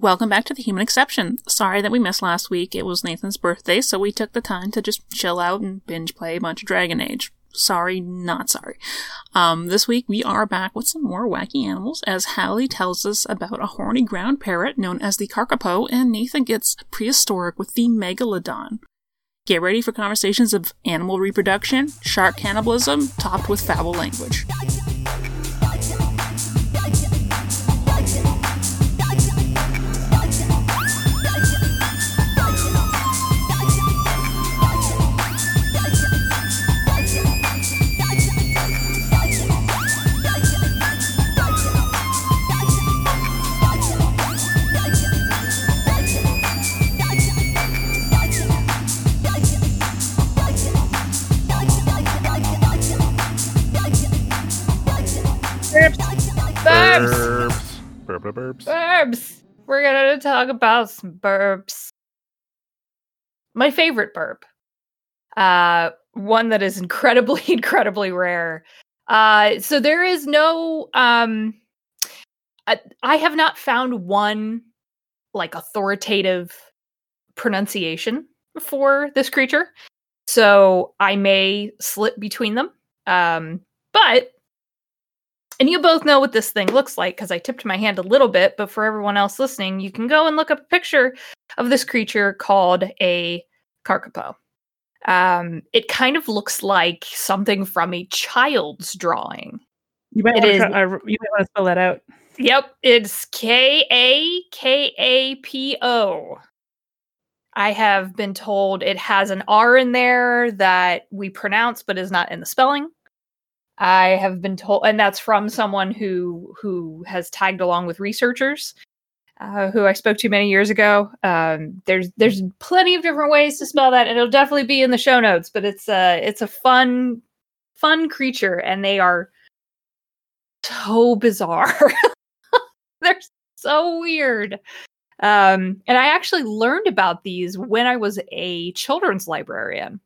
Welcome back to the Human Exception. Sorry that we missed last week. It was Nathan's birthday, so we took the time to just chill out and binge play a bunch of Dragon Age. Sorry, not sorry. Um, this week we are back with some more wacky animals as Halli tells us about a horny ground parrot known as the Kakapo, and Nathan gets prehistoric with the Megalodon. Get ready for conversations of animal reproduction, shark cannibalism, topped with foul language. Burps. Burp, burp, burps. Burps. We're gonna talk about some burps. My favorite burp. Uh one that is incredibly, incredibly rare. Uh so there is no um I, I have not found one like authoritative pronunciation for this creature. So I may slip between them. Um but and you both know what this thing looks like because I tipped my hand a little bit, but for everyone else listening, you can go and look up a picture of this creature called a Kakapo. Um, it kind of looks like something from a child's drawing. You might want is- to, try, uh, you might want to spell that out. Yep, it's K A K A P O. I have been told it has an R in there that we pronounce but is not in the spelling. I have been told, and that's from someone who who has tagged along with researchers uh, who I spoke to many years ago. Um, there's there's plenty of different ways to spell that, and it'll definitely be in the show notes. But it's a it's a fun fun creature, and they are so bizarre. They're so weird. Um, and I actually learned about these when I was a children's librarian.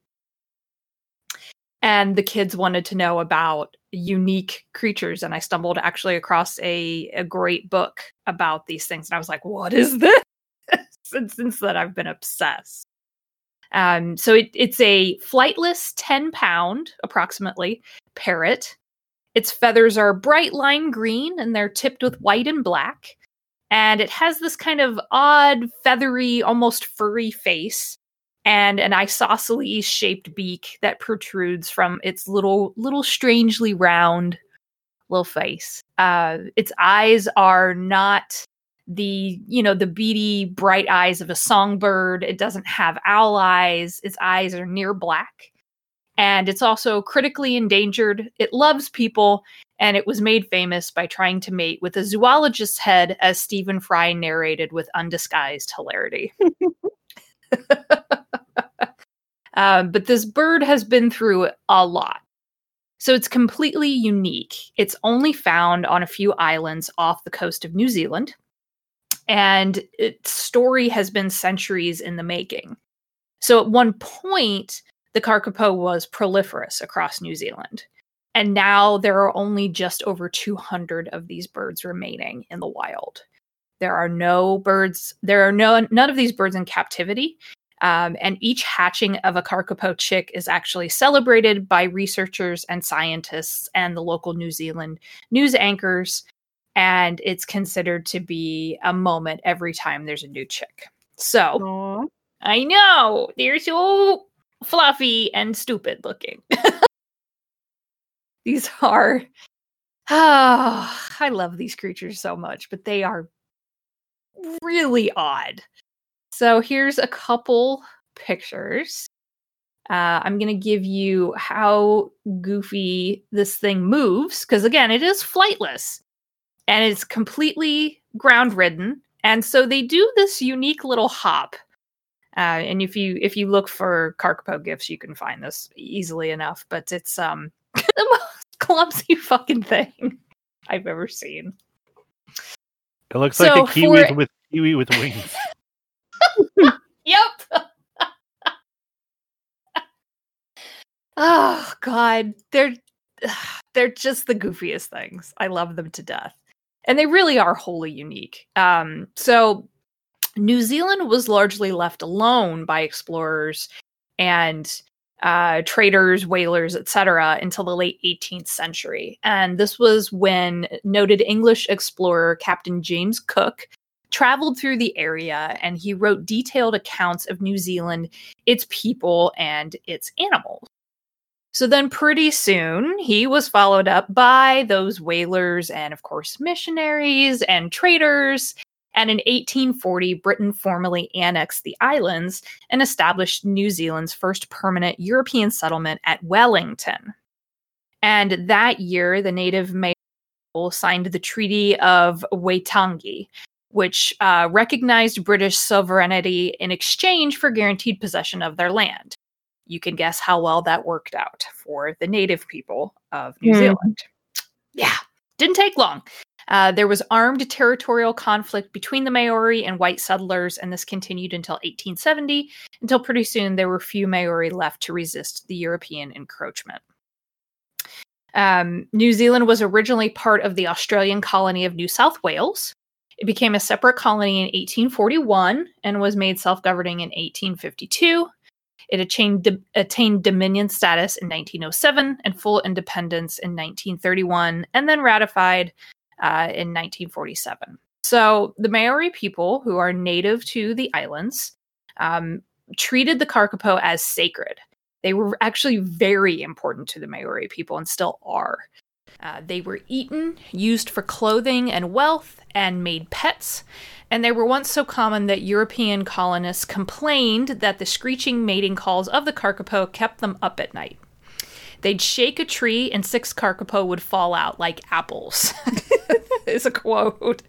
And the kids wanted to know about unique creatures. And I stumbled actually across a, a great book about these things. And I was like, what is this? since then, I've been obsessed. Um, so it, it's a flightless 10 pound, approximately, parrot. Its feathers are bright lime green and they're tipped with white and black. And it has this kind of odd, feathery, almost furry face and an isosceles shaped beak that protrudes from its little, little strangely round little face. Uh, its eyes are not the, you know, the beady, bright eyes of a songbird. It doesn't have owl eyes. Its eyes are near black and it's also critically endangered. It loves people, and it was made famous by trying to mate with a zoologist's head, as Stephen Fry narrated with undisguised hilarity. um, but this bird has been through a lot. So it's completely unique. It's only found on a few islands off the coast of New Zealand. And its story has been centuries in the making. So at one point, the kakapo was proliferous across New Zealand. And now there are only just over 200 of these birds remaining in the wild. There are no birds, there are no none of these birds in captivity. Um, and each hatching of a kakapo chick is actually celebrated by researchers and scientists and the local New Zealand news anchors. And it's considered to be a moment every time there's a new chick. So Aw. I know they're so fluffy and stupid looking. these are ah, I love these creatures so much, but they are really odd. So here's a couple pictures. Uh, I'm gonna give you how goofy this thing moves because again, it is flightless and it's completely ground ridden. And so they do this unique little hop. Uh, and if you if you look for Kakapo gifts, you can find this easily enough. But it's um the most clumsy fucking thing I've ever seen. It looks So like a kiwi for- with kiwi with wings. Yep. oh God, they're they're just the goofiest things. I love them to death, and they really are wholly unique. Um, so New Zealand was largely left alone by explorers and uh, traders, whalers, etc., until the late 18th century. And this was when noted English explorer Captain James Cook traveled through the area and he wrote detailed accounts of New Zealand, its people, and its animals. So then, pretty soon, he was followed up by those whalers and, of course, missionaries and traders. And in 1840, Britain formally annexed the islands and established New Zealand's first permanent European settlement at Wellington. And that year, the native Maori signed the Treaty of Waitangi, which uh, recognized British sovereignty in exchange for guaranteed possession of their land you can guess how well that worked out for the native people of New Hmm. Zealand. Yeah, didn't take long. Uh, there was armed territorial conflict between the Maori and white settlers, and this continued until 1870, until pretty soon there were few Maori left to resist the European encroachment. Um, New Zealand was originally part of the Australian colony of New South Wales. It became a separate colony in 1841 and was made self governing in 1852. It attained, attained dominion status in 1907 and full independence in 1931, and then ratified uh, in 1947. So the Maori people, who are native to the islands, um, treated the kakapo as sacred. They were actually very important to the Maori people and still are. Uh, they were eaten, used for clothing and wealth, and made pets. And they were once so common that European colonists complained that the screeching mating calls of the kakapo kept them up at night. They'd shake a tree and six kakapo would fall out like apples. is a quote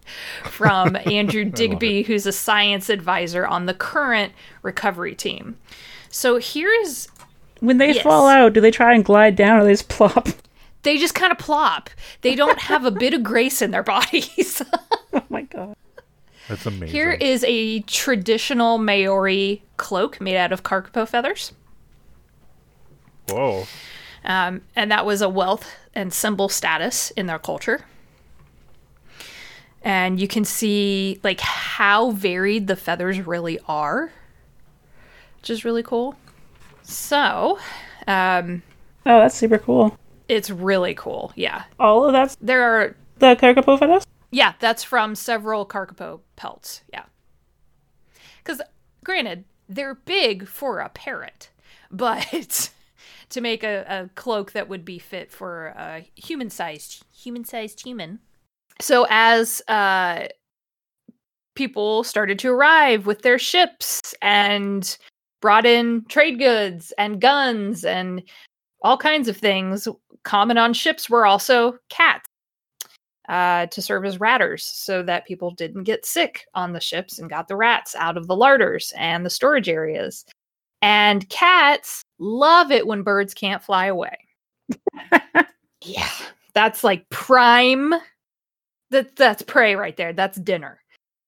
from Andrew Digby, who's a science advisor on the current recovery team. So here is When they Yes. fall out, do they try and glide down or they just plop? They just kind of plop. They don't have a bit of grace in their bodies. Oh my god. That's amazing. Here is a traditional Maori cloak made out of kakapo feathers. Whoa. Um, and that was a wealth and symbol status in their culture. And you can see like how varied the feathers really are, which is really cool. So, um, Oh, that's super cool. It's really cool. Yeah, All of that's there are. the Kakapo feathers? Yeah, that's from several kakapo pelts. Yeah, because granted, they're big for a parrot, but to make a, a cloak that would be fit for a human-sized human-sized human. So as uh, people started to arrive with their ships and brought in trade goods and guns and all kinds of things, common on ships were also cats uh, to serve as ratters so that people didn't get sick on the ships and got the rats out of the larders and the storage areas. And cats love it when birds can't fly away. yeah, that's like prime. That that's prey right there. That's dinner.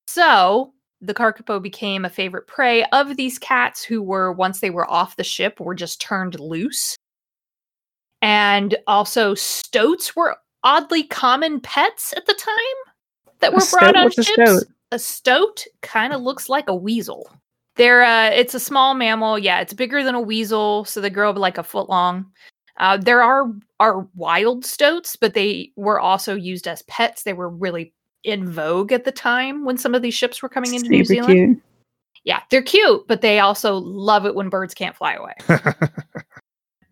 So the kakapo became a favorite prey of these cats who were once they were off the ship were just turned loose. And also stoats were oddly common pets at the time that A were stoat? brought on What's a ships. stoat? A stoat kind of looks like a weasel. They're uh, it's a small mammal. Yeah, it's bigger than a weasel, so they grow up like a foot long. Uh, there are are wild stoats, but they were also used as pets. They were really in vogue at the time when some of these ships were coming into New Zealand. cute. Yeah, they're cute, but they also love it when birds can't fly away.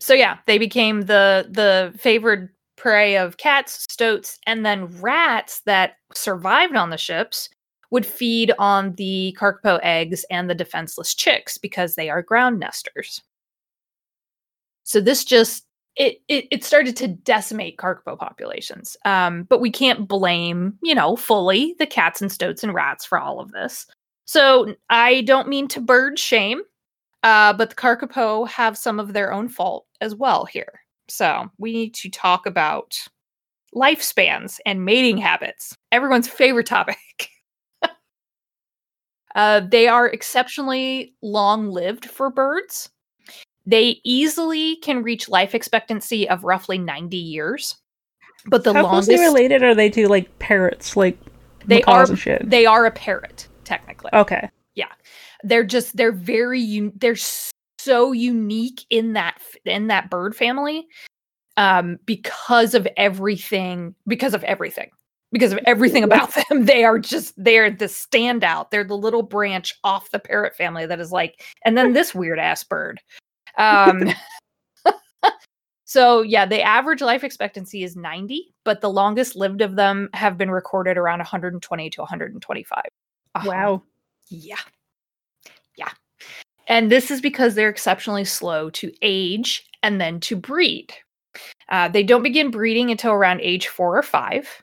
So yeah, they became the the favored prey of cats, stoats, and then rats that survived on the ships would feed on the kakapo eggs and the defenseless chicks because they are ground nesters. So this just it it, it started to decimate kakapo populations. Um, but we can't blame, you know, fully the cats and stoats and rats for all of this. So I don't mean to bird shame, uh, but the kakapo have some of their own fault as well here. So we need to talk about lifespans and mating habits. Everyone's favorite topic. uh, they are exceptionally long lived for birds. They easily can reach life expectancy of roughly 90 years. But the How longest closely related are they to like parrots, like they are shit? they are a parrot. technically. Okay. They're just they're very un- they're so unique in that in that bird family um because of everything because of everything because of everything about them they are just they're the standout they're the little branch off the parrot family that is like and then this weird ass bird um so yeah the average life expectancy is 90 but the longest lived of them have been recorded around 120 to 125 Uh-huh. Wow. yeah. Yeah. And this is because they're exceptionally slow to age and then to breed. Uh, they don't begin breeding until around age four or five.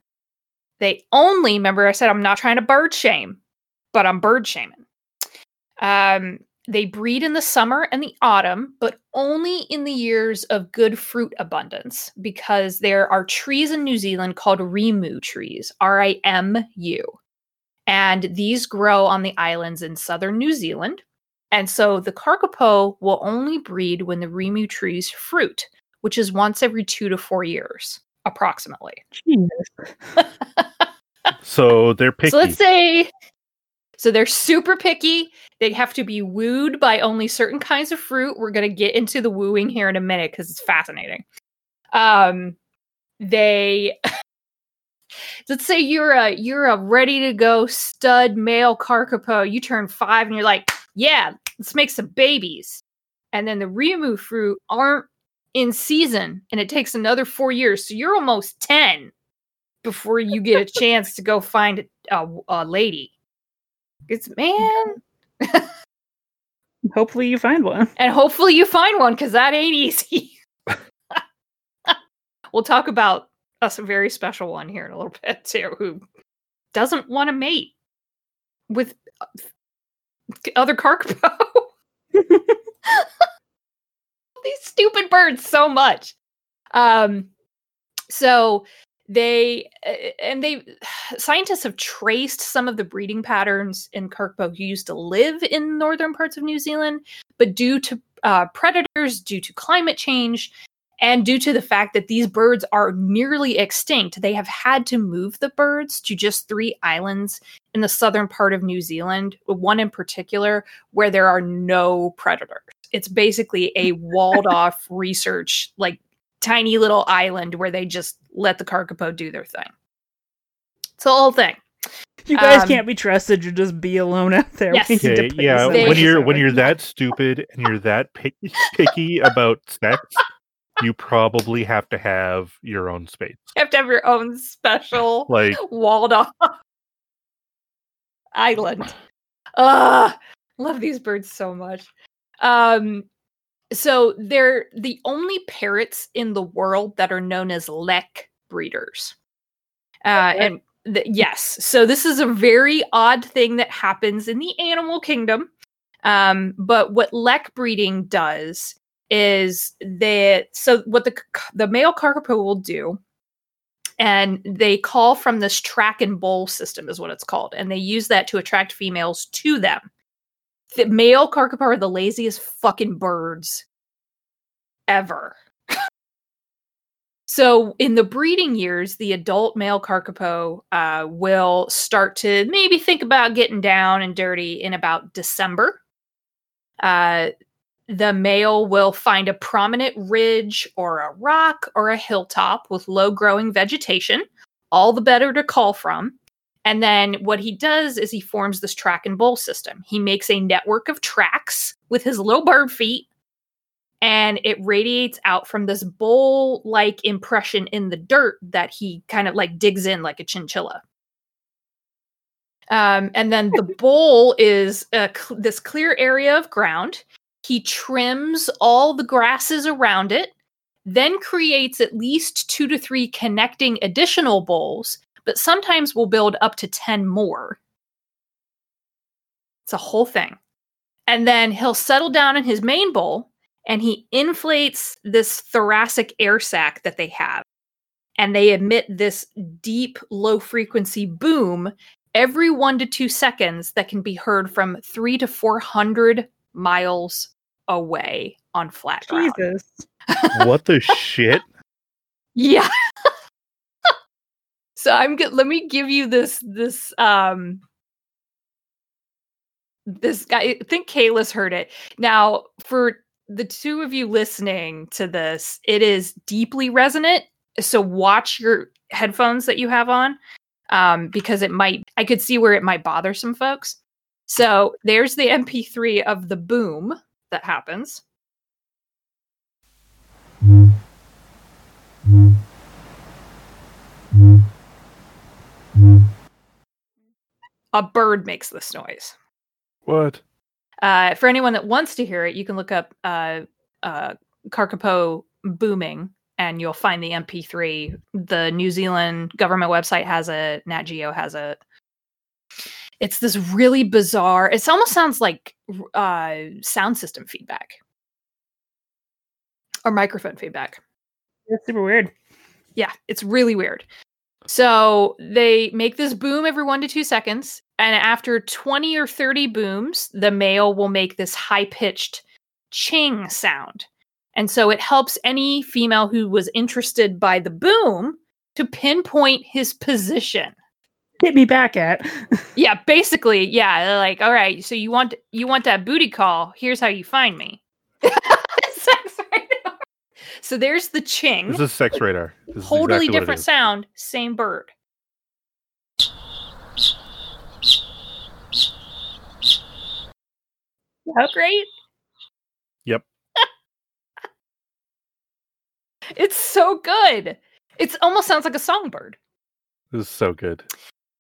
They only, remember, I said I'm not trying to bird shame, but I'm bird shaming. Um, they breed in the summer and the autumn, but only in the years of good fruit abundance because there are trees in New Zealand called rimu trees, R I M U and these grow on the islands in southern New Zealand. And so the kakapo will only breed when the rimu trees fruit, which is once every two to four years, approximately. So they're picky. So let's say, so they're super picky. They have to be wooed by only certain kinds of fruit. We're going to get into the wooing here in a minute because it's fascinating. Um, they let's say you're a you're a ready to go stud male kakapo you turn five and you're like yeah let's make some babies. And then the rimu fruit aren't in season and it takes another four years. So you're almost 10 before you get a chance to go find a, a lady. It's man. Hopefully you find one. and hopefully you find one because that ain't easy. We'll talk about us a very special one here in a little bit too who doesn't want to mate with uh, other kakapo these stupid birds so much. Um so they and they scientists have traced some of the breeding patterns in kakapo who used to live in northern parts of new zealand but due to uh, predators due to climate change and due to the fact that these birds are nearly extinct, they have had to move the birds to just three islands in the southern part of New Zealand, one in particular where there are no predators. It's basically a walled off research, like tiny little island where they just let the kakapo do their thing. It's the whole thing. You guys Um, can't be trusted to just be alone out there. Yes. We need to Okay, yeah. When you're when you're that stupid and you're that picky, picky about sex, you probably have to have your own space. You have to have your own special Like walled off island. Ah, love these birds so much. Um, so they're the only parrots in the world that are known as lek breeders. Uh, Okay. and th- yes, so this is a very odd thing that happens in the animal kingdom. Um, but what lek breeding does is that so what the the male kakapo will do and they call from this track and bowl system is what it's called and they use that to attract females to them. The male kakapo are the laziest fucking birds ever. So in the breeding years the adult male kakapo uh, will start to maybe think about getting down and dirty in about december. Uh, the male will find a prominent ridge or a rock or a hilltop with low growing vegetation, all the better to call from. And then what he does is he forms this track and bowl system. He makes a network of tracks with his little bird feet, and it radiates out from this bowl like impression in the dirt that he kind of like digs in like a chinchilla. Um, and then the bowl is a cl- this clear area of ground. He trims all the grasses around it, then creates at least two to three connecting additional bowls, but sometimes will build up to 10 more. It's a whole thing. And then he'll settle down in his main bowl and he inflates this thoracic air sac that they have. And they emit this deep, low frequency boom every one to two seconds that can be heard from three to 400 miles away on flat ground. Jesus. what the shit? Yeah. so I'm good. Let me give you this this um this guy I think Cayla's heard it. Now, for the two of you listening to this, it is deeply resonant. So watch your headphones that you have on. Um, because it might I could see where it might bother some folks. So there's the MP3 of the boom that happens. A bird makes this noise. What? Uh, for anyone that wants to hear it, you can look up uh, uh, Kakapo booming and you'll find the MP3. The New Zealand government website has a Nat Geo has a. It's this really bizarre. It almost sounds like uh, sound system feedback or microphone feedback. That's super weird. Yeah, it's really weird. So they make this boom every one to two seconds. And after 20 or 30 booms, the male will make this high pitched ching sound. And so it helps any female who was interested by the boom to pinpoint his position. Hit me back at. Yeah, basically, yeah, they're like, all right, so you want you want that booty call, here's how you find me. Sex radar. so there's the ching. This is sex radar. This is totally exactly different sound, same bird. How great? Yep. It's so good. It almost sounds like a songbird. This is so good.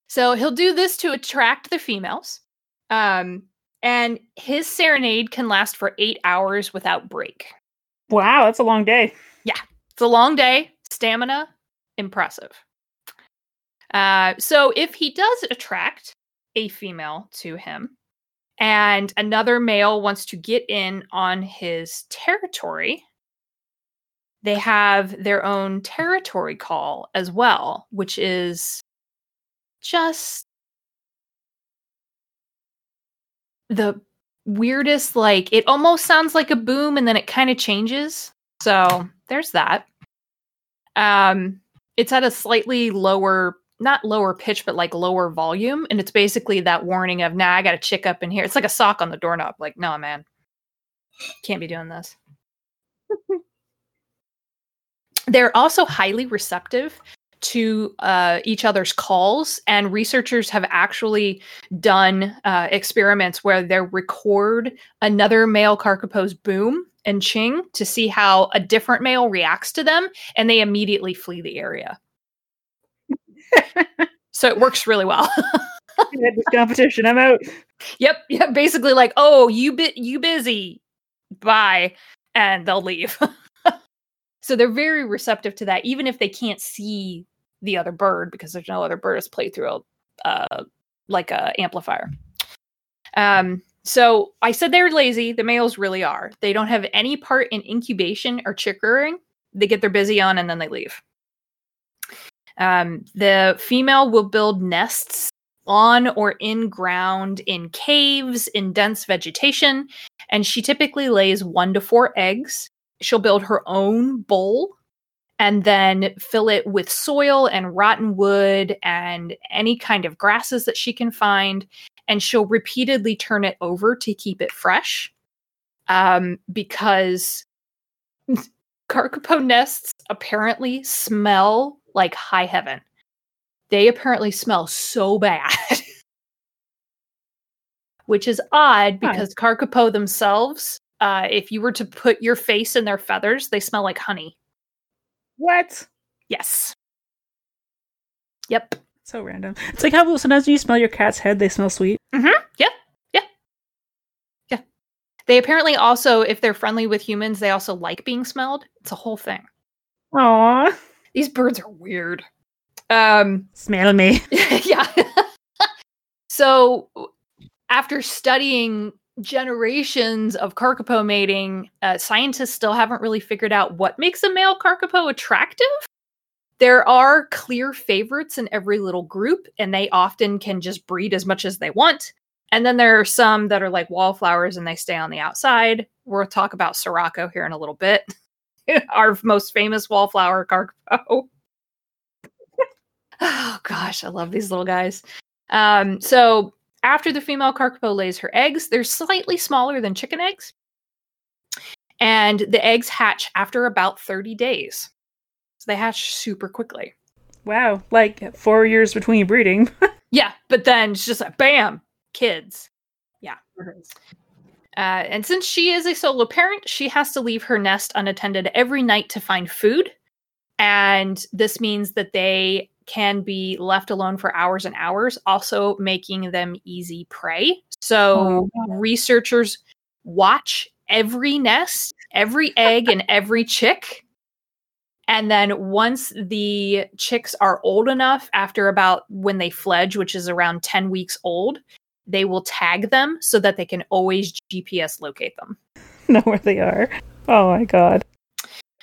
So he'll do this to attract the females. Um, and his serenade can last for eight hours without break. Wow, that's a long day. Yeah, it's a long day, stamina, impressive. Uh, so if he does attract a female to him and another male wants to get in on his territory, they have their own territory call as well, which is just the weirdest like it almost sounds like a boom and then it kind of changes so there's that. Um it's at a slightly lower not lower pitch but like lower volume and it's basically that warning of nah i got a chick up in here. It's like a sock on the doorknob like no man. Can't be doing this. They're also highly receptive to uh, each other's calls and researchers have actually done uh, experiments where they record another male kakapo's boom and ching to see how a different male reacts to them and they immediately flee the area. So it works really well. This competition, I'm out. yep yep basically like oh you bit you busy. Bye and they'll leave so they're very receptive to that even if they can't see the other bird because there's no other bird that's played through a uh, like a amplifier. Um so i said they're lazy. The males really are. They don't have any part in incubation or chick rearing they get their busy on and then they leave. Um, the female will build nests on or in ground in caves in dense vegetation and she typically lays one to four eggs she'll build her own bowl and then fill it with soil and rotten wood and any kind of grasses that she can find and she'll repeatedly turn it over to keep it fresh um, because kakapo nests apparently smell like high heaven they apparently smell so bad. Which is odd because Kakapo themselves, uh, if you were to put your face in their feathers, they smell like honey. What? Yes. Yep. So random. It's like how sometimes when you smell your cat's head, they smell sweet. Mm-hmm. Yeah. Yeah. Yeah. They apparently also, if they're friendly with humans, they also like being smelled. It's a whole thing. Aw. These birds are weird. Um, Smell me. yeah. so after studying generations of kakapo mating, uh, scientists still haven't really figured out what makes a male kakapo attractive. There are clear favorites in every little group, and they often can just breed as much as they want. And then there are some that are like wallflowers and they stay on the outside. We'll talk about Sirocco here in a little bit. Our most famous wallflower kakapo. oh gosh, I love these little guys. Um, so after the female kakapo lays her eggs, they're slightly smaller than chicken eggs. And the eggs hatch after about 30 days. So they hatch super quickly. Wow, like four years between breeding. Yeah, but then it's just like bam, kids. Yeah. Uh, and since she is a solo parent, she has to leave her nest unattended every night to find food. And this means that they can be left alone for hours and hours, also making them easy prey. So Oh. researchers watch every nest, every egg, and every chick. And then once the chicks are old enough, after about when they fledge, which is around 10 weeks old, they will tag them so that they can always GPS locate them. know where they are. Oh my god.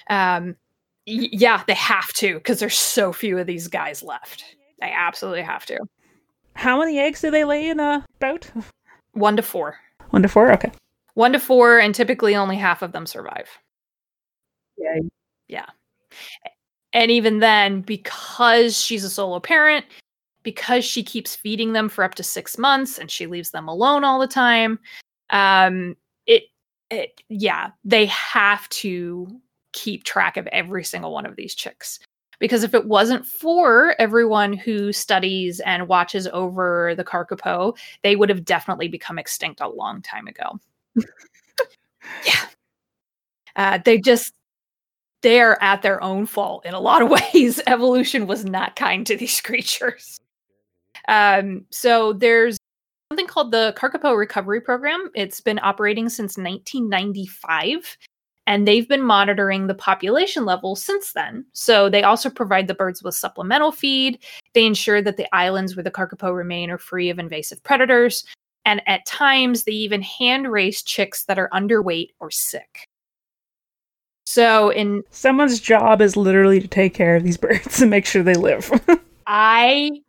Um, yeah, they have to because there's so few of these guys left. They absolutely have to. How many eggs do they lay in a boat? One to four. One to four? Okay. One to four, and typically only half of them survive. Yeah. Yeah. And even then, because she's a solo parent, because she keeps feeding them for up to six months and she leaves them alone all the time, um, it, it yeah, they have to keep track of every single one of these chicks. Because if it wasn't for everyone who studies and watches over the Kakapo, they would have definitely become extinct a long time ago. yeah. Uh, they just they are at their own fault in a lot of ways. Evolution was not kind to these creatures. Um, so there's something called the Kakapo Recovery Program. It's been operating since 1995, and they've been monitoring the population levels since then. So they also provide the birds with supplemental feed. They ensure that the islands where the Kakapo remain are free of invasive predators. And at times, they even hand raise chicks that are underweight or sick. So in Someone's job is literally to take care of these birds and make sure they live. I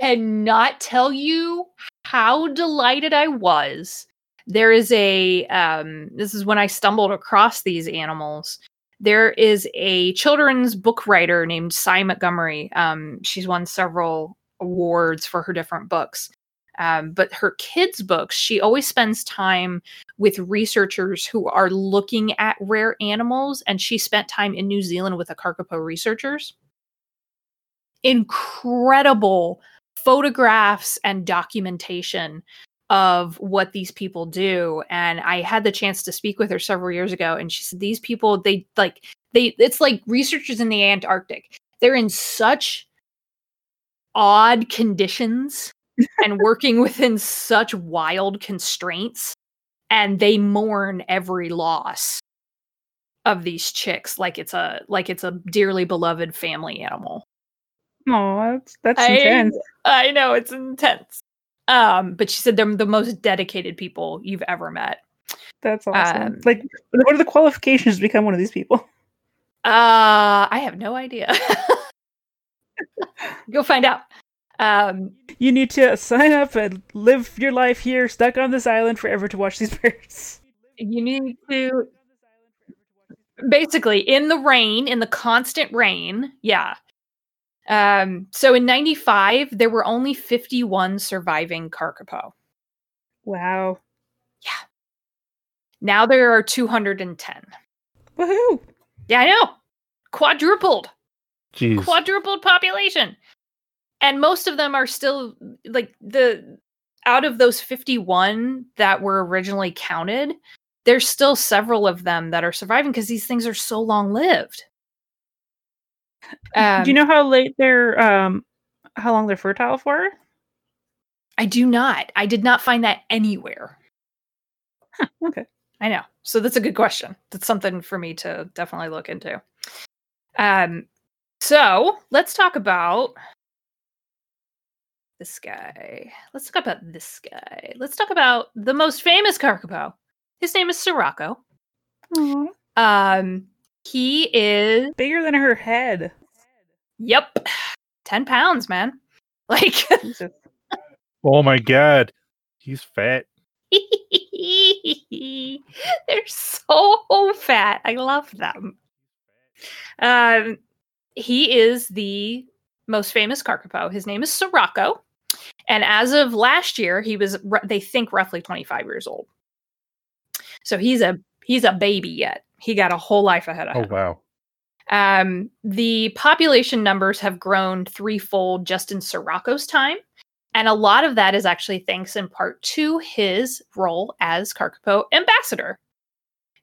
cannot tell you how delighted I was. There is a um this is when I stumbled across these animals. There is a children's book writer named Sy Montgomery. Um she's won several awards for her different books. Um, but her kids' books, she always spends time with researchers who are looking at rare animals, and she spent time in New Zealand with the Kakapo researchers incredible photographs and documentation of what these people do and i had the chance to speak with her several years ago and she said these people they like they it's like researchers in the antarctic they're in such odd conditions and working within such wild constraints and they mourn every loss of these chicks like it's a like it's a dearly beloved family animal Oh, that's that's I- intense. I know it's intense. Um, but she said they're the most dedicated people you've ever met. That's awesome. Um, like, what are the qualifications to become one of these people? Uh, I have no idea. Go find out. Um, You need to sign up and live your life here, stuck on this island forever to watch these birds. you need to basically in the rain, in the constant rain. Yeah. Um, so in 95, there were only 51 surviving Kakapo. Wow. Yeah. Now there are 210. Woohoo! Yeah, I know. Quadrupled. Jeez. quadrupled population and most of them are still like the out of those 51 that were originally counted there's still several of them that are surviving because these things are so long lived um, Do you know how late they're um how long they're fertile for? i do not i did not find that anywhere Okay. i know so that's a good question that's something for me to definitely look into um so let's talk about this guy. Let's talk about this guy. Let's talk about the most famous Kakapo. His name is Sirocco. Aw, Um, he is Bigger than her head. yep, ten pounds, man. Like Oh my god. He's fat. they're so fat. I love them. Um, he is the most famous Kakapo. His name is Sirocco, And as of last year, he was they think roughly 25 years old. So he's a he's a baby yet. He got a whole life ahead of him. Oh wow. Um, the population numbers have grown threefold just in Sirocco's time. And a lot of that is actually thanks in part to his role as Kakapo ambassador.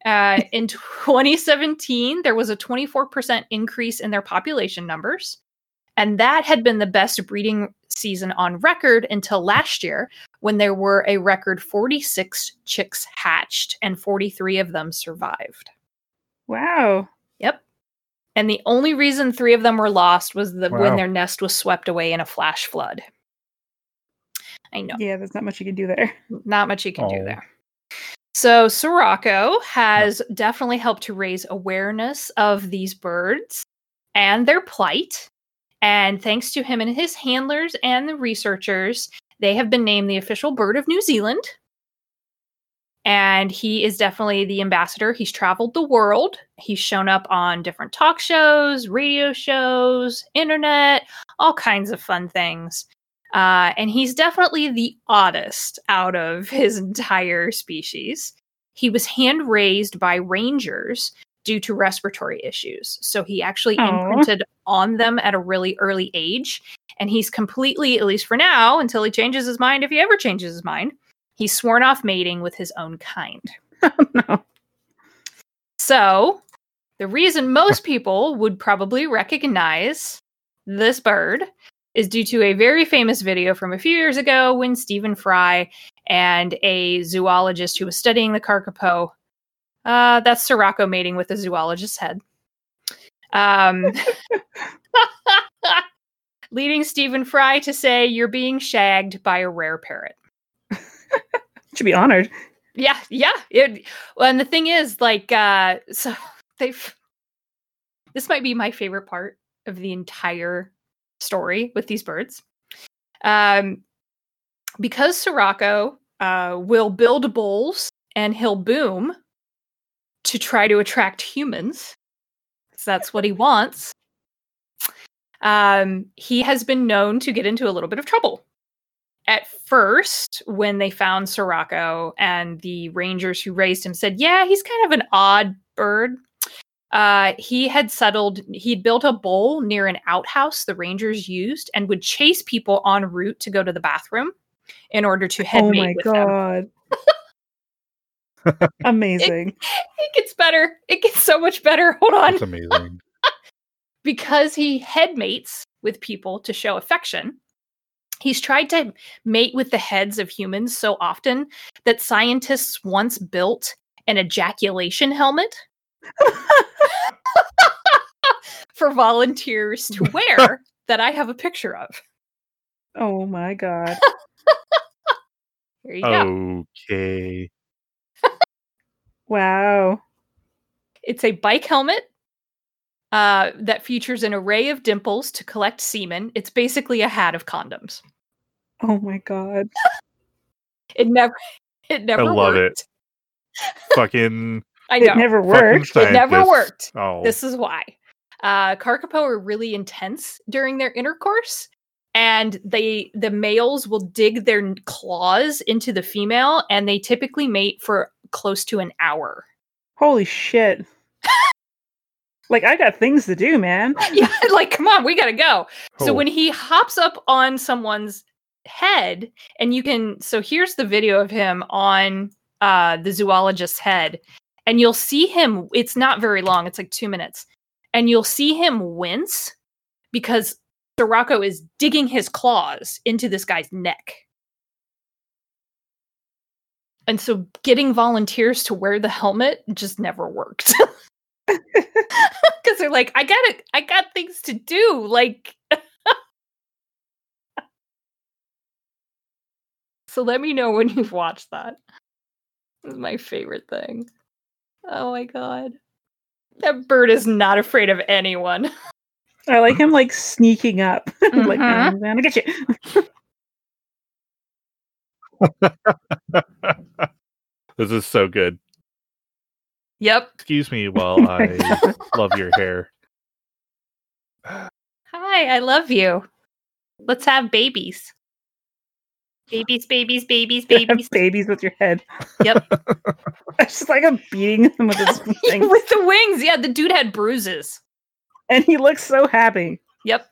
Uh, in 2017, there was a 24% increase in their population numbers. And that had been the best breeding season on record until last year, when there were a record 46 chicks hatched and 43 of them survived. Wow. Yep. And the only reason three of them were lost was the, when their nest was swept away in a flash flood. I know. Yeah, there's not much you can do there. Not much you can do Oh. there. So Sirocco has definitely helped to raise awareness of these birds and their plight. And thanks to him and his handlers and the researchers, they have been named the official bird of New Zealand. And he is definitely the ambassador. He's traveled the world. He's shown up on different talk shows, radio shows, internet, all kinds of fun things. Uh, and he's definitely the oddest out of his entire species. He was hand raised by rangers due to respiratory issues. So he actually Aw. imprinted on them at a really early age. And he's completely, at least for now, until he changes his mind, if he ever changes his mind, he's sworn off mating with his own kind. no. So, the reason most people would probably recognize this bird is due to a very famous video from a few years ago when Stephen Fry and a zoologist who was studying the Kakapo, uh, that's Sirocco mating with a zoologist's head, um, leading Stephen Fry to say, You're being shagged by a rare parrot. Should be honored. Yeah, yeah. It, well, and the thing is, like, uh, so they've. This might be my favorite part of the entire story with these birds, um, because Sirocco uh, will build bowls and he'll boom to try to attract humans. 'cause that's what he wants. Um, he has been known to get into a little bit of trouble at first, when they found Sirocco and the rangers who raised him said, Yeah, he's kind of an odd bird. Uh, he had settled, he'd built a bowl near an outhouse the rangers used and would chase people en route to go to the bathroom in order to head oh mate my with them. god. Amazing. It gets better. It gets so much better. Hold on. That's amazing. because he headmates with people to show affection. He's tried to mate with the heads of humans so often that scientists once built an ejaculation helmet for volunteers to wear that I have a picture of. oh my god. Here you go. Okay. Wow. It's a bike helmet uh, that features an array of dimples to collect semen. It's basically a hat of condoms. Oh my god. It never, it never I love it. Fucking I know. It never worked. It never worked. Oh, This is why. Uh, Kakapo are really intense during their intercourse, and they the males will dig their claws into the female, and they typically mate for close to an hour. Holy shit. Like I got things to do, man. yeah, like come on, we gotta go. So Oh. when he hops up on someone's head, and you can, so here's the video of him on uh, the zoologist's head, and you'll see him. It's not very long; it's like two minutes, and you'll see him wince because Sirocco is digging his claws into this guy's neck. And so getting volunteers to wear the helmet just never worked. Cuz they're like, I got it. I got things to do. Like So let me know when you've watched that. This is my favorite thing. Oh my god. That bird is not afraid of anyone. I like him like sneaking up. like Mhm. I'm gonna get you. this is so good. Yep. Excuse me while I love your hair. Hi, I love you. Let's have babies. Babies, babies, babies, You have babies. babies with your head. Yep. It's just like I'm beating him with his things. With the wings. Yeah, the dude had bruises. and he looks so happy. Yep.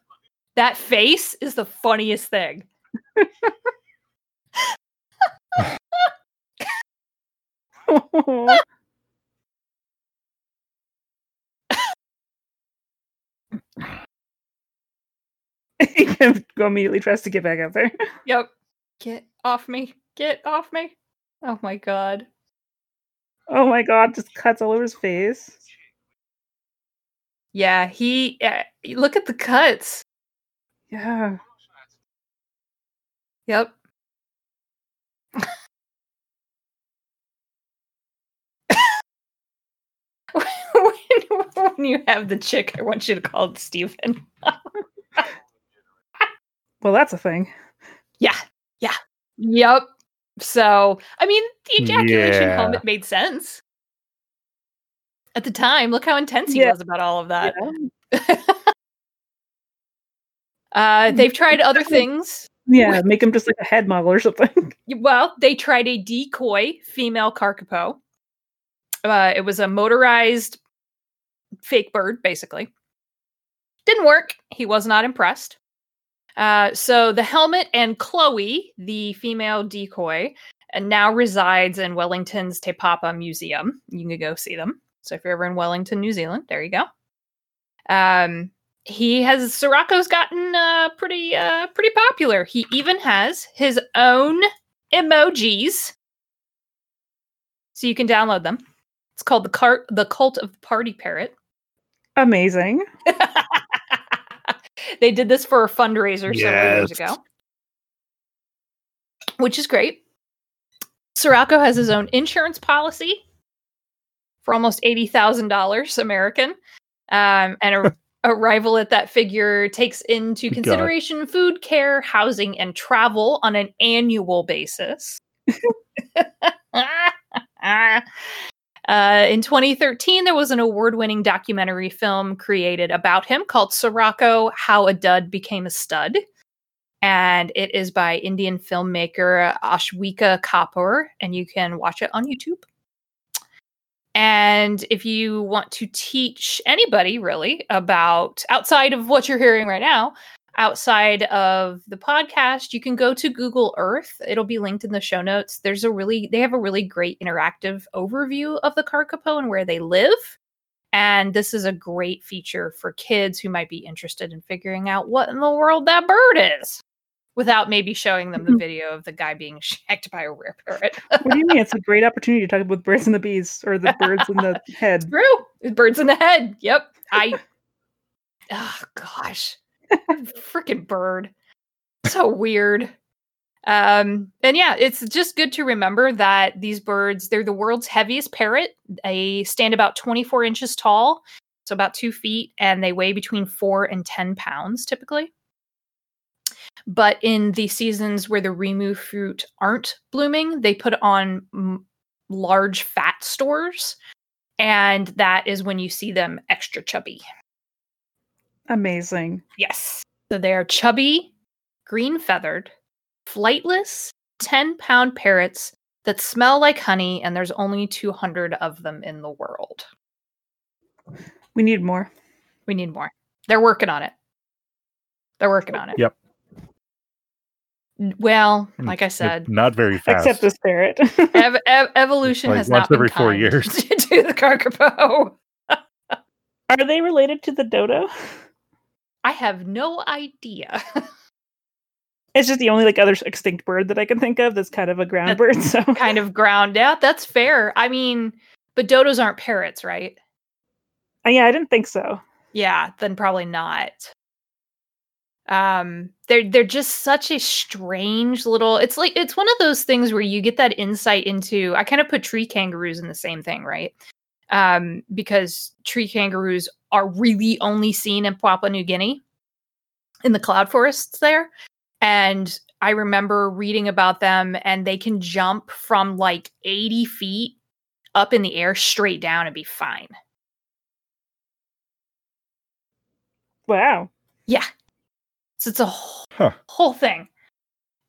That face is the funniest thing. He can go immediately tries to get back out there. Yep. Get off me. Get off me. Oh my god. Oh my god, just cuts all over his face. Yeah, he uh, look at the cuts. Yeah. Yep. when, when you have the chick, I want you to call it Steven. Well, that's a thing. Yeah, yeah, yep. So, I mean, the ejaculation Yeah. helmet made sense at the time. Look how intense he Yeah. was about all of that. Yeah. uh, they've tried other things. Yeah, make him just like a head model or something. Well, they tried a decoy female kakapo. Uh, it was a motorized fake bird, basically. Didn't work. He was not impressed. Uh, so the helmet and Chloe, the female decoy, and now resides in Wellington's Te Papa Museum. You can go see them. So if you're ever in Wellington, New Zealand, there you go. Um, he has Sirocco's gotten uh, pretty uh, pretty popular. He even has his own emojis, so you can download them. It's called the cart the cult of the party parrot. Amazing. they did this for a fundraiser several years ago, which is great. Sirocco has his own insurance policy for almost eighty thousand dollars American, um, and a, arrival at that figure takes into God. consideration food, care, housing, and travel on an annual basis. Uh, in 2013, there was an award winning documentary film created about him called Sirocco How a Dud Became a Stud. And it is by Indian filmmaker Ashwika Kapur, and you can watch it on YouTube. And if you want to teach anybody really about outside of what you're hearing right now, outside of the podcast, you can go to Google Earth. It'll be linked in the show notes. There's a really they have a really great interactive overview of the Kakapo and where they live. And this is a great feature for kids who might be interested in figuring out what in the world that bird is without maybe showing them the mm-hmm. video of the guy being shagged by a rare parrot. What do you mean? It's a great opportunity to talk about birds and the bees or the birds in the head. True. Birds in the head. Yep. I Oh gosh. Freaking bird. So weird. Um and yeah, it's just good to remember that these birds, they're the world's heaviest parrot. They stand about 24 inches tall, so about two feet, and they weigh between four and 10 pounds typically. But in the seasons where the rimu fruit aren't blooming, they put on mm, large fat stores and that is when you see them extra chubby. Amazing. Yes. So they are chubby, green feathered, flightless, 10 pound parrots that smell like honey, and there's only 200 of them in the world. We need more. We need more. They're working on it. They're working on it. Yep. Well, Mm, like I It's said, not very fast. Except this parrot. ev- ev- evolution Like has once not been every four kind years. to the Kakapo. Are they related to the dodo? I have no idea. It's just the only like other extinct bird that I can think of that's kind of a ground That- bird. So kind of ground out. That's fair. I mean, but dodos aren't parrots, right? Uh, yeah, I didn't think so. Yeah, then probably not. Um, they're they're just such a strange little. It's like it's one of those things where you get that insight into. I kind of put tree kangaroos in the same thing, right? Um, because tree kangaroos are really only seen in Papua New Guinea, in the cloud forests there, and I remember reading about them, and they can jump from like eighty feet up in the air straight down and be fine. Wow. Yeah. So it's a whole, Huh. whole thing.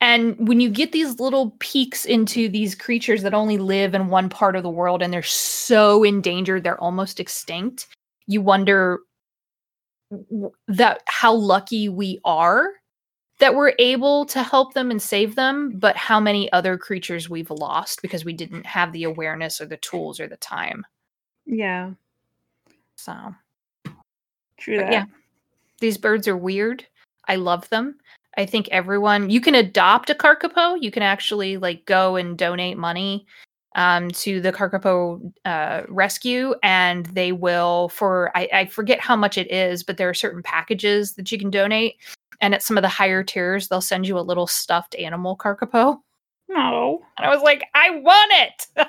And when you get these little peeks into these creatures that only live in one part of the world and they're so endangered, they're almost extinct, you wonder that how lucky we are that we're able to help them and save them, but how many other creatures we've lost because we didn't have the awareness or the tools or the time. Yeah, So, true that. yeah. these birds are weird. I love them. I think everyone you can adopt a Kakapo. You can actually like go and donate money um, to the Kakapo uh, rescue, and they will for I, I forget how much it is, but there are certain packages that you can donate. And at some of the higher tiers, they'll send you a little stuffed animal Kakapo. No, And I was like, I want it.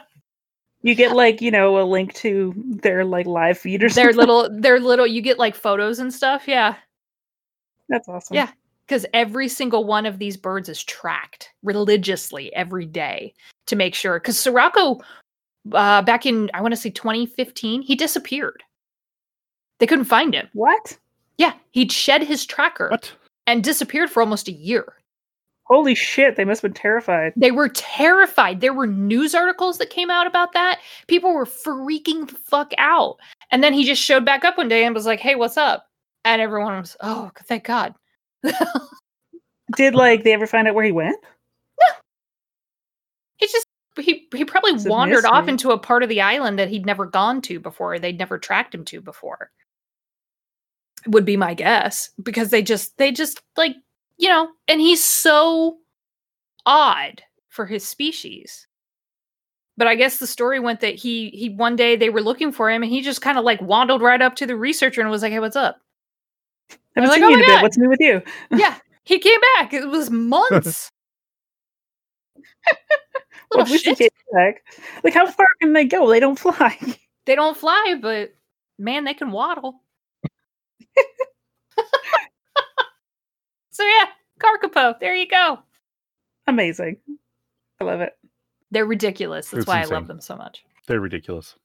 you get like you know a link to their like live feed or they're something. little, they're little. You get like photos and stuff. Yeah. That's awesome. Yeah. Because every single one of these birds is tracked religiously every day to make sure. Because Sirocco, uh, back in I want to say 2015, he disappeared. They couldn't find him. What? Yeah, he'd shed his tracker What? and disappeared for almost a year. Holy shit! They must have been terrified. They were terrified. There were news articles that came out about that. People were freaking the fuck out. And then he just showed back up one day and was like, "Hey, what's up?" And everyone was, "Oh, thank God." Did like they ever find out where he went? It's just he he probably It's wandered off into a part of the island that he'd never gone to before. They'd never tracked him to before. Would be my guess because they just they just like you know, and he's so odd for his species. But I guess the story went that he he one day they were looking for him and he just kind of like waddled right up to the researcher and was like, "Hey, what's up?" Haven't like, seen "Oh you in my a bit. God." What's new with you? yeah, he came back. It was months. Little at least he shit. came back. Like how far can they go? They don't fly. They don't fly, but man, they can waddle. so yeah, Kakapo. There you go. Amazing. I love it. They're ridiculous. That's It's why I love them so much. They're ridiculous.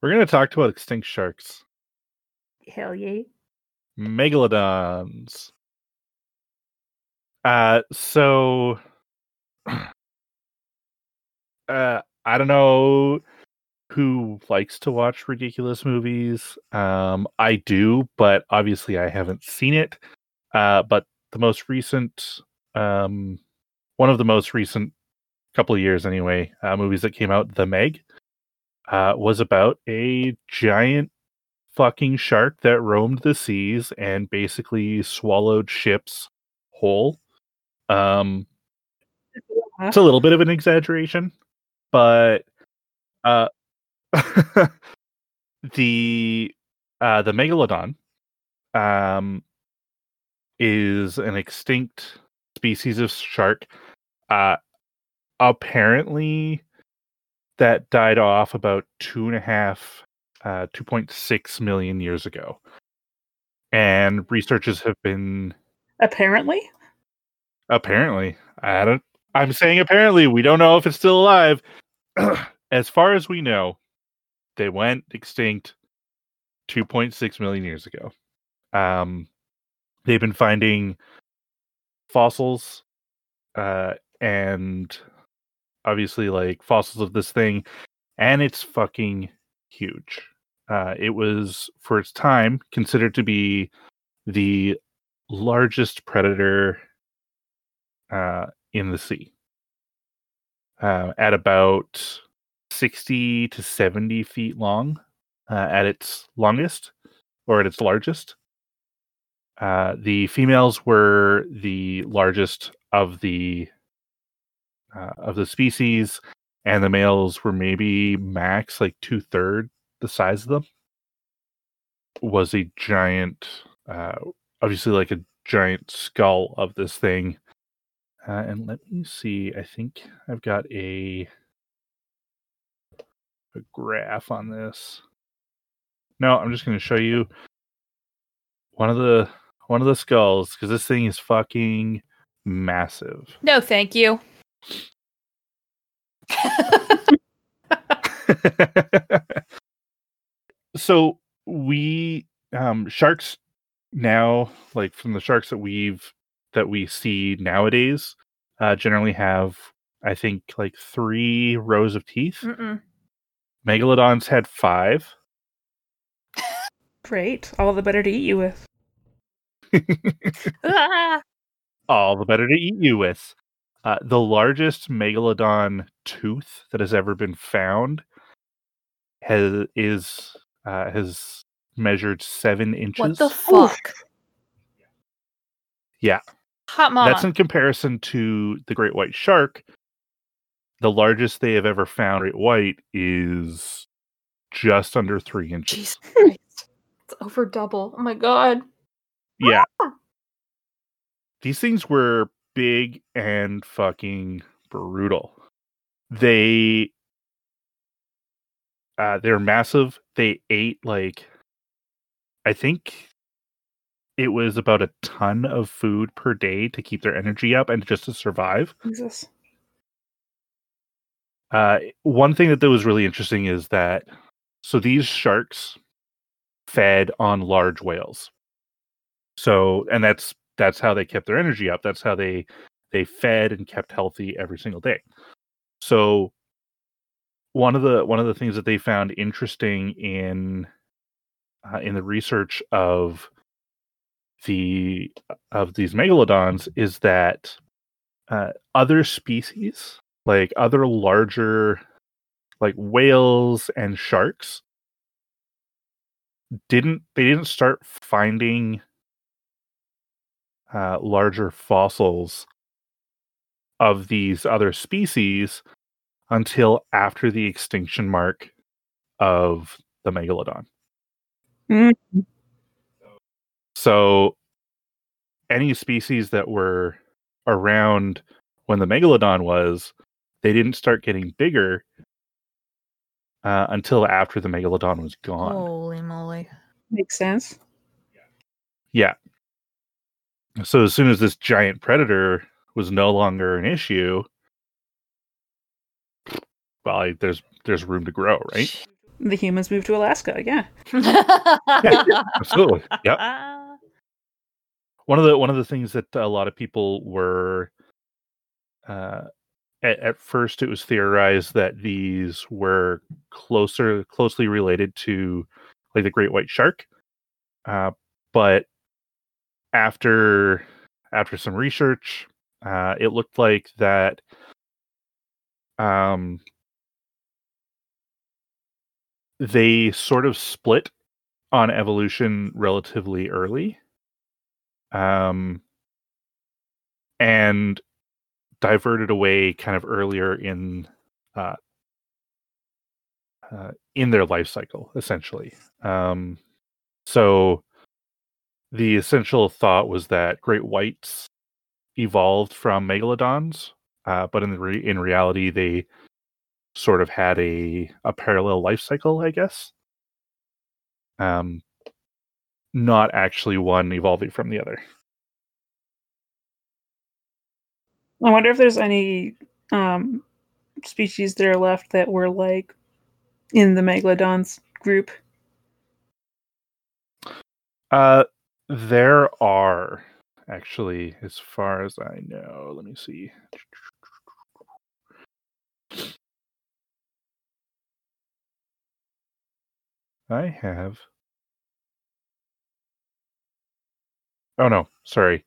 We're going to talk about extinct sharks, Hell yeah. Megalodons. Uh, so, uh, I don't know who likes to watch ridiculous movies. Um, I do, but obviously I haven't seen it. Uh, but the most recent, um, one of the most recent couple of years anyway, uh, movies that came out, The Meg, uh, was about a giant fucking shark that roamed the seas and basically swallowed ships whole. Um, it's a little bit of an exaggeration, but uh, the uh, the megalodon um, is an extinct species of shark. Uh, apparently, that died off about two and a half, uh, two point six million years ago, and researchers have been Apparently. apparently. I don't i'm saying apparently. We don't know if it's still alive. As far as we know they went extinct 2.6 million years ago. Um they've been finding fossils uh and obviously like fossils of this thing and it's fucking huge uh it was for its time considered to be the largest predator uh, in the sea uh, at about 60 to 70 feet long uh, at its longest or at its largest. Uh, the females were the largest of the uh, of the species, and the males were maybe max like two third the size of them. Was a giant, uh, obviously like a giant skull of this thing. Uh, and let me see. I think I've got a a graph on this. No, I'm just going to show you one of the one of the skulls because this thing is fucking massive. No, thank you. so we um sharks now like from the sharks that we've that we see nowadays uh, generally have, I think, like three rows of teeth. Mm-mm. Megalodons had five. Great. All the better to eat you with. Ah! All the better to eat you with. Uh, the largest megalodon tooth that has ever been found has is uh, has measured seven inches. What the fuck? Yeah. Hot mama. That's in comparison to the great white shark. The largest they have ever found great white is just under three inches. Jesus Christ. It's over double. Oh my god. Yeah. These things were big and fucking brutal. They uh they're massive. They ate like I think it was about a ton of food per day to keep their energy up and just to survive. Jesus. Uh, one thing that, that was really interesting is that so these sharks fed on large whales. So and that's that's how they kept their energy up. That's how they they fed and kept healthy every single day. So one of the one of the things that they found interesting in uh, in the research of the of these megalodons is that uh, other species like other larger like whales and sharks didn't they didn't start finding uh, larger fossils of these other species until after the extinction mark of the megalodon Mm. so any species that were around when the megalodon was they didn't start getting bigger uh, until after the megalodon was gone Holy moly. Makes sense. Yeah. So as soon as this giant predator was no longer an issue, well, I- there's there's room to grow, right? The humans moved to Alaska. Yeah. Absolutely. Yep. One of the one of the things that a lot of people were uh, at, at first it was theorized that these were closer closely related to like the great white shark uh, but after after some research uh, it looked like that um, they sort of split on evolution relatively early um, and diverted away kind of earlier in uh, uh, in their life cycle, essentially. Um, so the essential thought was that great whites evolved from megalodons, uh, but in the re- in reality, they sort of had a a parallel life cycle, I guess. Um, not actually one evolving from the other. I wonder if there's any um, species that are left that were like in the megalodons group. Uh, there are actually, as far as I know. Let me see. I have. Oh no, sorry.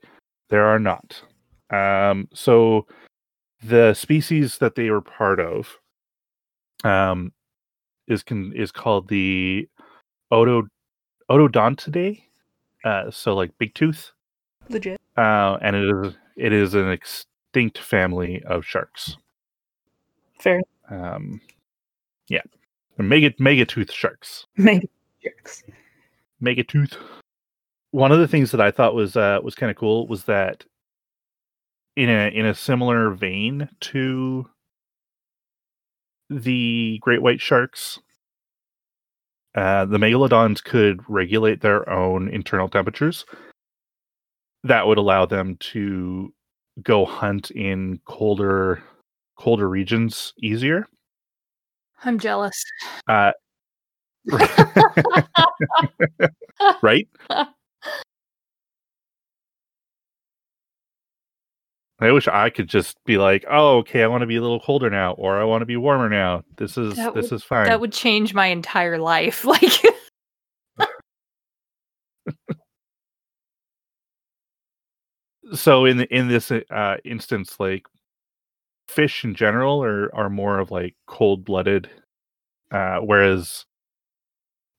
There are not. Um, so the species that they were part of um, is can is called the Odo Odontidae. Uh, so like big tooth, Legit. uh, and it is it is an extinct family of sharks. Fair. Um, yeah, mega mega tooth sharks. Mega jerks. Mega tooth. One of the things that I thought was uh, was kind of cool was that in a in a similar vein to the great white sharks, uh, the megalodons could regulate their own internal temperatures. That would allow them to go hunt in colder colder regions easier. I'm jealous. Uh, right? I wish I could just be like, oh, okay, I want to be a little colder now, or I want to be warmer now. This is That this would- is fine. That would change my entire life. Like so in the, in this uh, instance, like fish in general are are more of like cold blooded, uh, whereas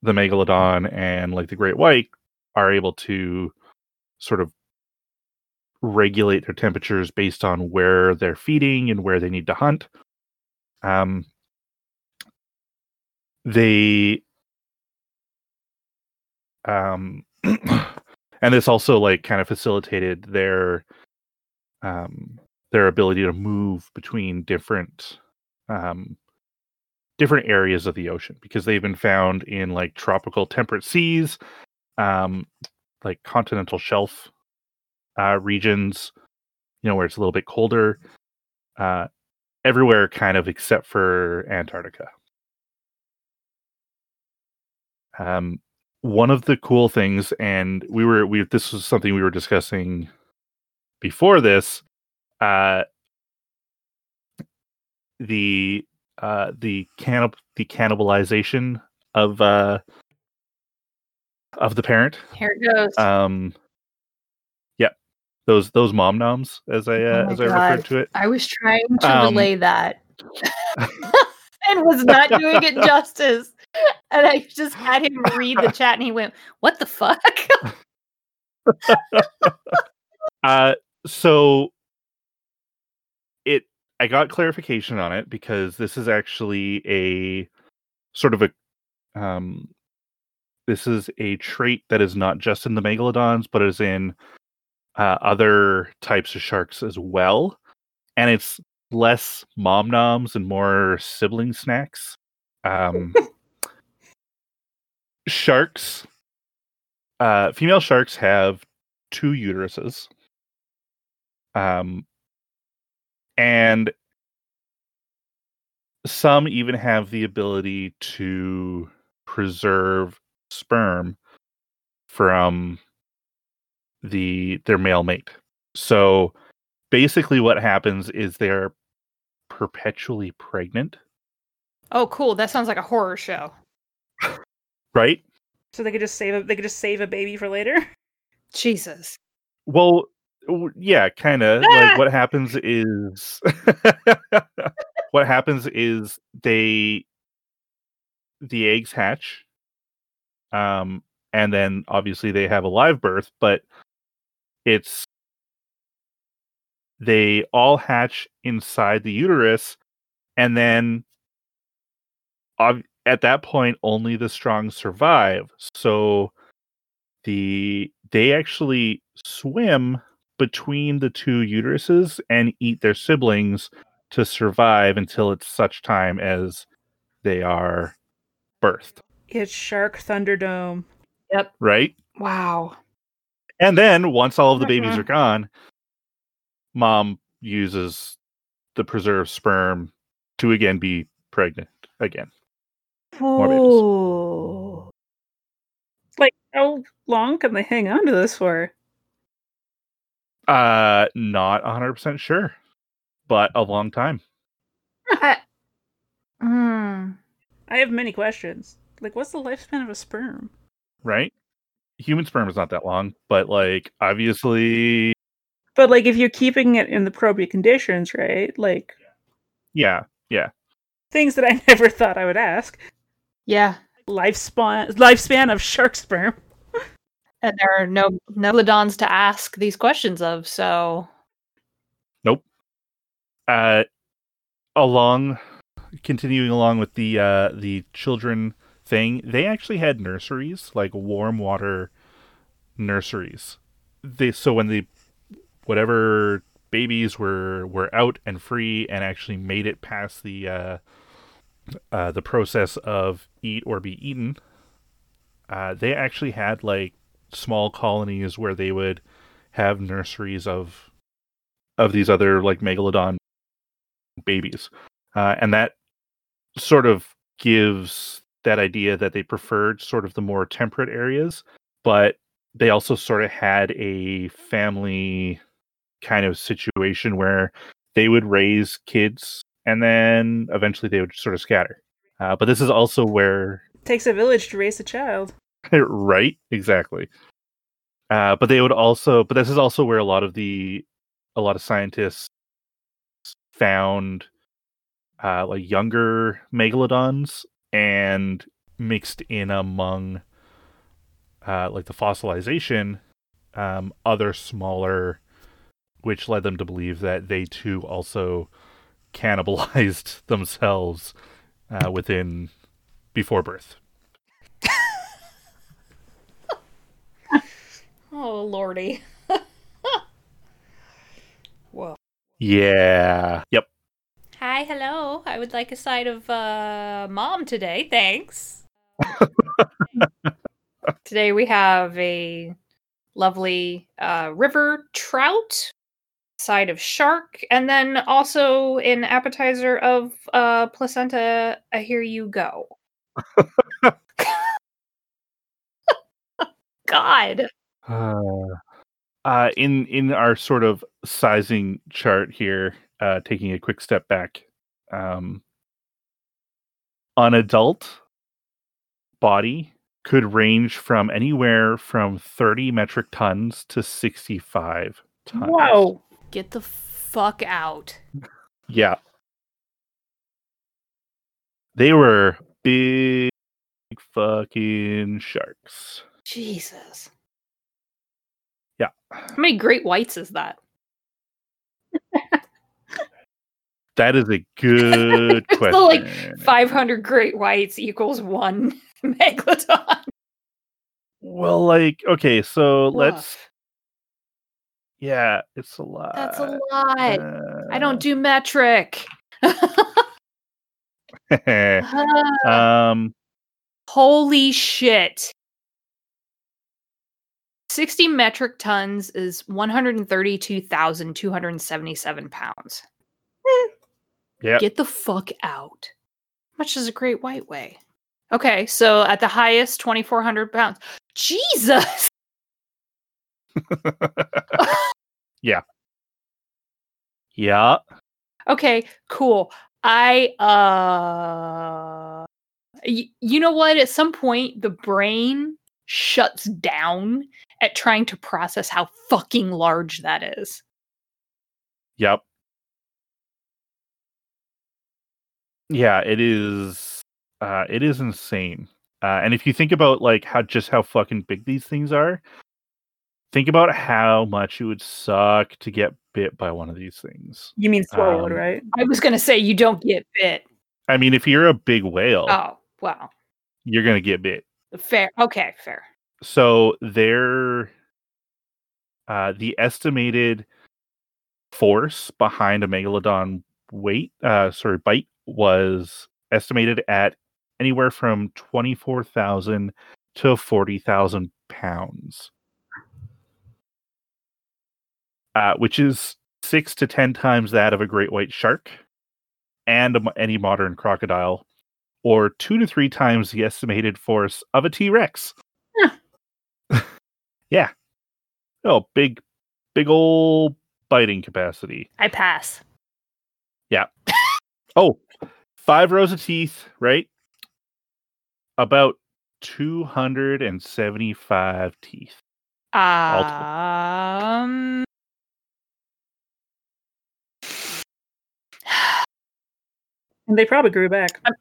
the megalodon and like the great white are able to sort of regulate their temperatures based on where they're feeding and where they need to hunt. Um, they um and this also like kind of facilitated their um their ability to move between different um different areas of the ocean because they've been found in like tropical temperate seas um like continental shelf uh regions you know where it's a little bit colder uh everywhere kind of except for antarctica. Um one of the cool things and we were we this was something we were discussing before this uh the uh the cannib- the cannibalization of uh of the parent here it goes. um yeah those those mom noms as i uh, Oh as i referred to it I was trying to um, relay that and was not doing it justice. And I just had him read the chat and he went, What the fuck? Uh, so I got clarification on it because this is actually a sort of a um this is a trait that is not just in the megalodons but is in uh, other types of sharks as well. And it's less mom noms and more sibling snacks. Um sharks uh female sharks have two uteruses. Um and some even have the ability to preserve sperm from the their male mate so basically what happens is they're perpetually pregnant oh, cool. That sounds like a horror show. right So they could just save a they could just save a baby for later. Jesus. Well, w- yeah, kind of. Ah! Like what happens is what happens is they the eggs hatch um and then obviously they have a live birth, but it's they all hatch inside the uterus and then ob- at that point only the strong survive. So the they actually swim between the two uteruses and eat their siblings to survive until it's such time as they are birthed, It's Shark Thunderdome. Yep. Right? Wow. And then once all of the babies Mhm. are gone, mom uses the preserved sperm to again be pregnant again. More babies. Like how long can they hang on to this for? Uh not 100% sure, but a long time. I- Hmm. I have many questions. Like, what's the lifespan of a sperm? right? Human sperm is not that long, but like obviously, But like, if you're keeping it in the appropriate conditions, right? Like Yeah, yeah, things that I never thought I would ask. Yeah. Lifespan lifespan of shark sperm. And there are no megalodons to ask these questions of, so nope. uh, along, continuing along with the uh the children thing, they actually had nurseries, like warm water nurseries. They so when the whatever babies were were out and free and actually made it past the uh, uh the process of eat or be eaten, uh, they actually had like small colonies where they would have nurseries of of these other like megalodon babies uh, and that sort of gives that idea that they preferred sort of the more temperate areas but they also sort of had a family kind of situation where they would raise kids and then eventually they would sort of scatter. Uh, but this is also where Takes a village to raise a child. right exactly. Uh, but they would also but this is also where a lot of the a lot of scientists found uh, like younger megalodons and mixed in among uh, like the fossilization um, other smaller which led them to believe that they too also cannibalized themselves uh, within before birth Oh lordy. Whoa. yeah yep Hi, hello. I would like a side of uh, mom today. Thanks. today we have a lovely uh, river trout, side of shark, and then also an appetizer of uh, placenta. Uh, here you go. God. Uh, uh, in in our sort of sizing chart here, uh, taking a quick step back, um, an adult body could range from anywhere from 30 metric tons to 65 tons. Wow. Get the fuck out. Yeah. They were big fucking sharks. Jesus. How many great whites is that? That is a good So, question. like, 500 great whites equals one megalodon. well, like, okay, so let's. Yeah, it's a lot. That's a lot. I Uh, don't do metric. um, Holy shit. 60 metric tons is 132,277 pounds. Yep. Get the fuck out. How much does a great white weigh? Okay, so at the highest, 2,400 pounds. Jesus! Yeah. Yeah. Okay, cool. I uh y- you know what at some point the brain shuts down at trying to process how fucking large that is. Yep. Yeah, it is. Uh, it is insane. Uh, and if you think about like how just how fucking big these things are, think about how much it would suck to get bit by one of these things. You mean swallowed, Um, right? I was going to say you don't get bit. I mean, if you're a big whale, Oh, wow. you're gonna get bit. Fair. Okay, fair. So they're uh, the estimated force behind a megalodon weight, uh, sorry, bite was estimated at anywhere from twenty four thousand to forty thousand pounds, uh, which is six to ten times that of a great white shark and any modern crocodile, or two to three times the estimated force of a T Rex. yeah. Oh, big, big old biting capacity. I pass. Yeah. Oh, five rows of teeth, right? About 275 teeth. Um And they probably grew back. I'm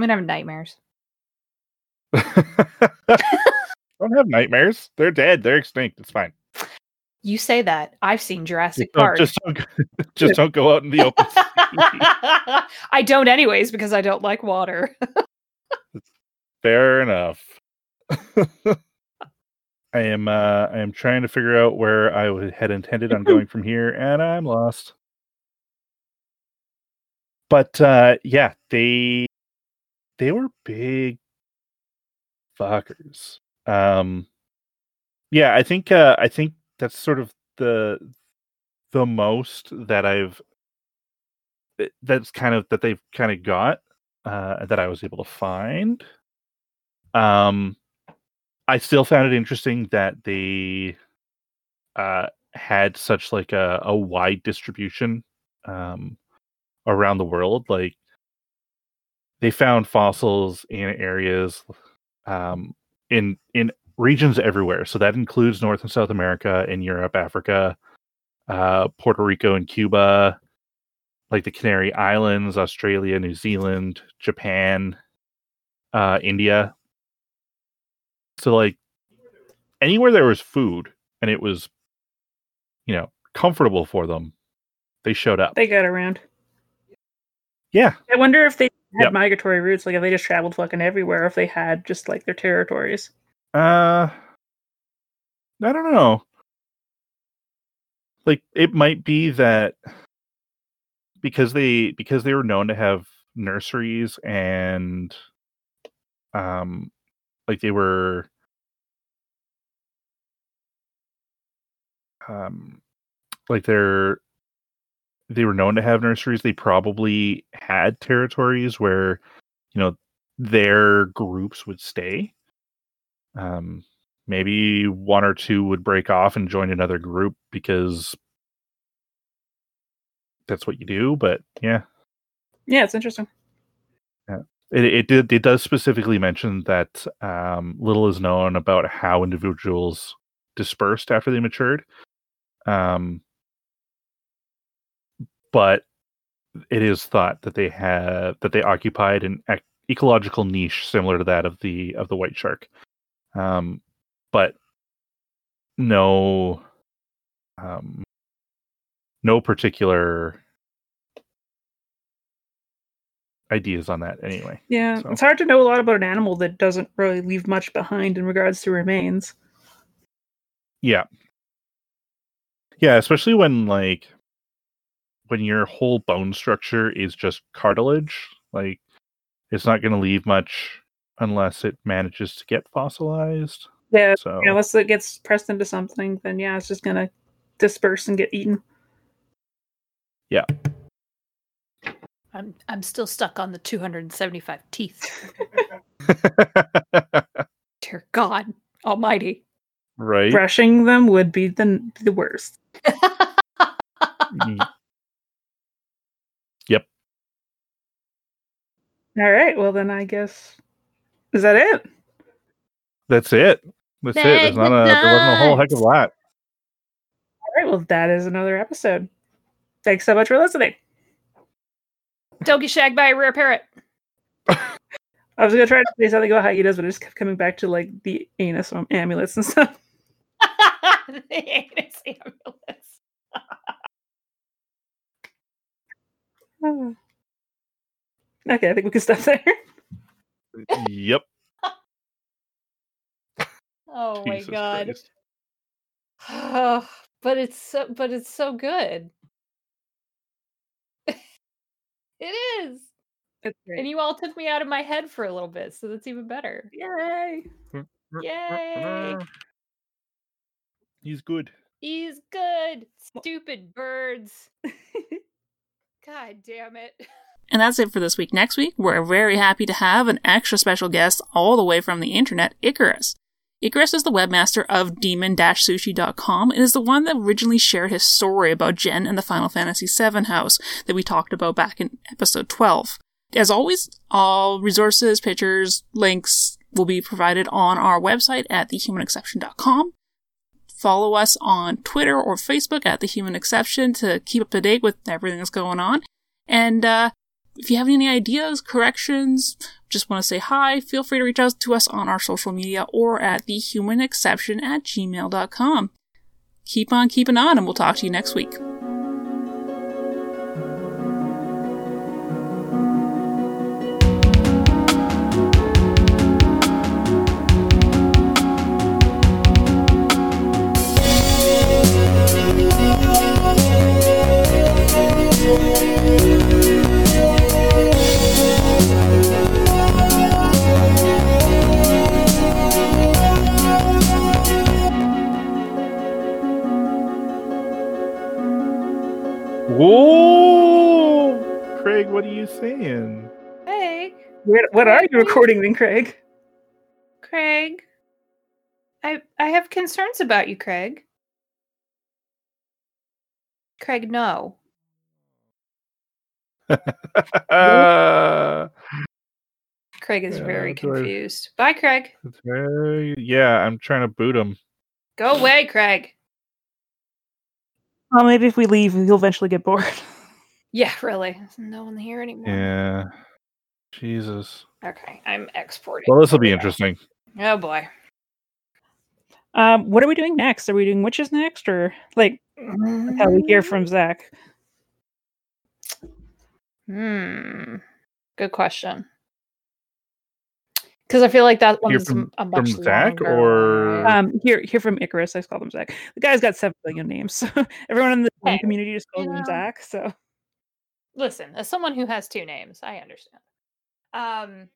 gonna have nightmares. Don't have nightmares. They're dead. They're extinct. It's fine. You say that. I've seen Jurassic Just Park. just don't, go- just don't go out in the open. I don't anyways because I don't like water. Fair enough. I am uh I am trying to figure out where I had intended on going from here and I'm lost. But uh yeah, they they were big fuckers. Um yeah, I think uh I think that's sort of the the most that I've eh, that's kind of that they've kind of got uh that I was able to find. Um I still found it interesting that they uh had such like a, a wide distribution um, around the world. Like they found fossils in areas um, in in regions everywhere. So that includes North and South America, in Europe, Africa, uh, Puerto Rico, and Cuba, like the Canary Islands, Australia, New Zealand, Japan, uh, India. So like anywhere there was food and it was, you know, comfortable for them, they showed up. They got around. yeah, I wonder if they had Yep. migratory routes, like if they just traveled fucking everywhere, if they had just like their territories. Uh, I don't know. Like it might be that because they because they were known to have nurseries and um like they were um like they're they were known to have nurseries they probably had territories where you know their groups would stay. Um maybe one or two would break off and join another group because that's what you do but yeah. Yeah, it's interesting. it, it did it does specifically mention that um little is known about how individuals dispersed after they matured. Um but it is thought that they have that they occupied an ec- ecological niche similar to that of the of the white shark um but no um no particular ideas on that anyway Yeah, So- it's hard to know a lot about an animal that doesn't really leave much behind in regards to remains. Yeah. Yeah, especially when like when your whole bone structure is just cartilage, like it's not going to leave much unless it manages to get fossilized. Yeah, So you know, unless it gets pressed into something, then yeah, it's just gonna disperse and get eaten. Yeah. I'm I'm still stuck on the 275 teeth. Dear God Almighty. right? Brushing them would be the the worst. Y- Yep. All right, well then I guess is that it? That's it. That's it. There's not a there wasn't a whole heck of a lot. All right, well that is another episode. Thanks so much for listening. Don't get shagged by a rare parrot. I was gonna try to say something about hyenas, but it just kept coming back to like the anus am- amulets and stuff. the anus ambulance. Ah. Okay, I think we can stop there. yep. Oh my Jesus god. Oh, but it's so but it's so good. it is. It's And you all took me out of my head for a little bit, so that's even better. Yay! Yay. He's good. He's good. Stupid birds. God damn it. And that's it for this week. Next week, we're very happy to have an extra special guest all the way from the internet, Icarus. Icarus is the webmaster of demon-sushi.com and is the one that originally shared his story about Jen and the Final Fantasy VII house that we talked about back in episode 12. As always, all resources, pictures, links will be provided on our website at thehumanexception.com. Follow us on Twitter or Facebook at The Human Exception to keep up to date with everything that's going on. And uh, if you have any ideas, corrections, just want to say hi, feel free to reach out to us on our social media or at thehumanexception at gmail.com. Keep on keeping on, and we'll talk to you next week. Craig, what are you saying? Hey, What, what are you recording then, Craig? Craig. I I have concerns about you, Craig. Craig, no. Craig is Yeah, very that's right. confused. Bye, Craig. very- yeah, I'm trying to boot him. Go away, Craig. Well, maybe if we leave, he'll eventually get bored. Yeah, really. There's no one here anymore. Yeah. Jesus. Okay, I'm exporting. Well, this will be There interesting. Oh boy. Um, what are we doing next? Are we doing witches next, or like how we hear from Zach? Hmm. Good question. Because I feel like that Hear one's from- a much from Zach, longer or- one, right? Um, hear hear from Icarus. I call him Zach. The guy's got seven billion names, so everyone in the Hey, community just calls him know. Zach. So listen, as someone who has two names, I understand. Um,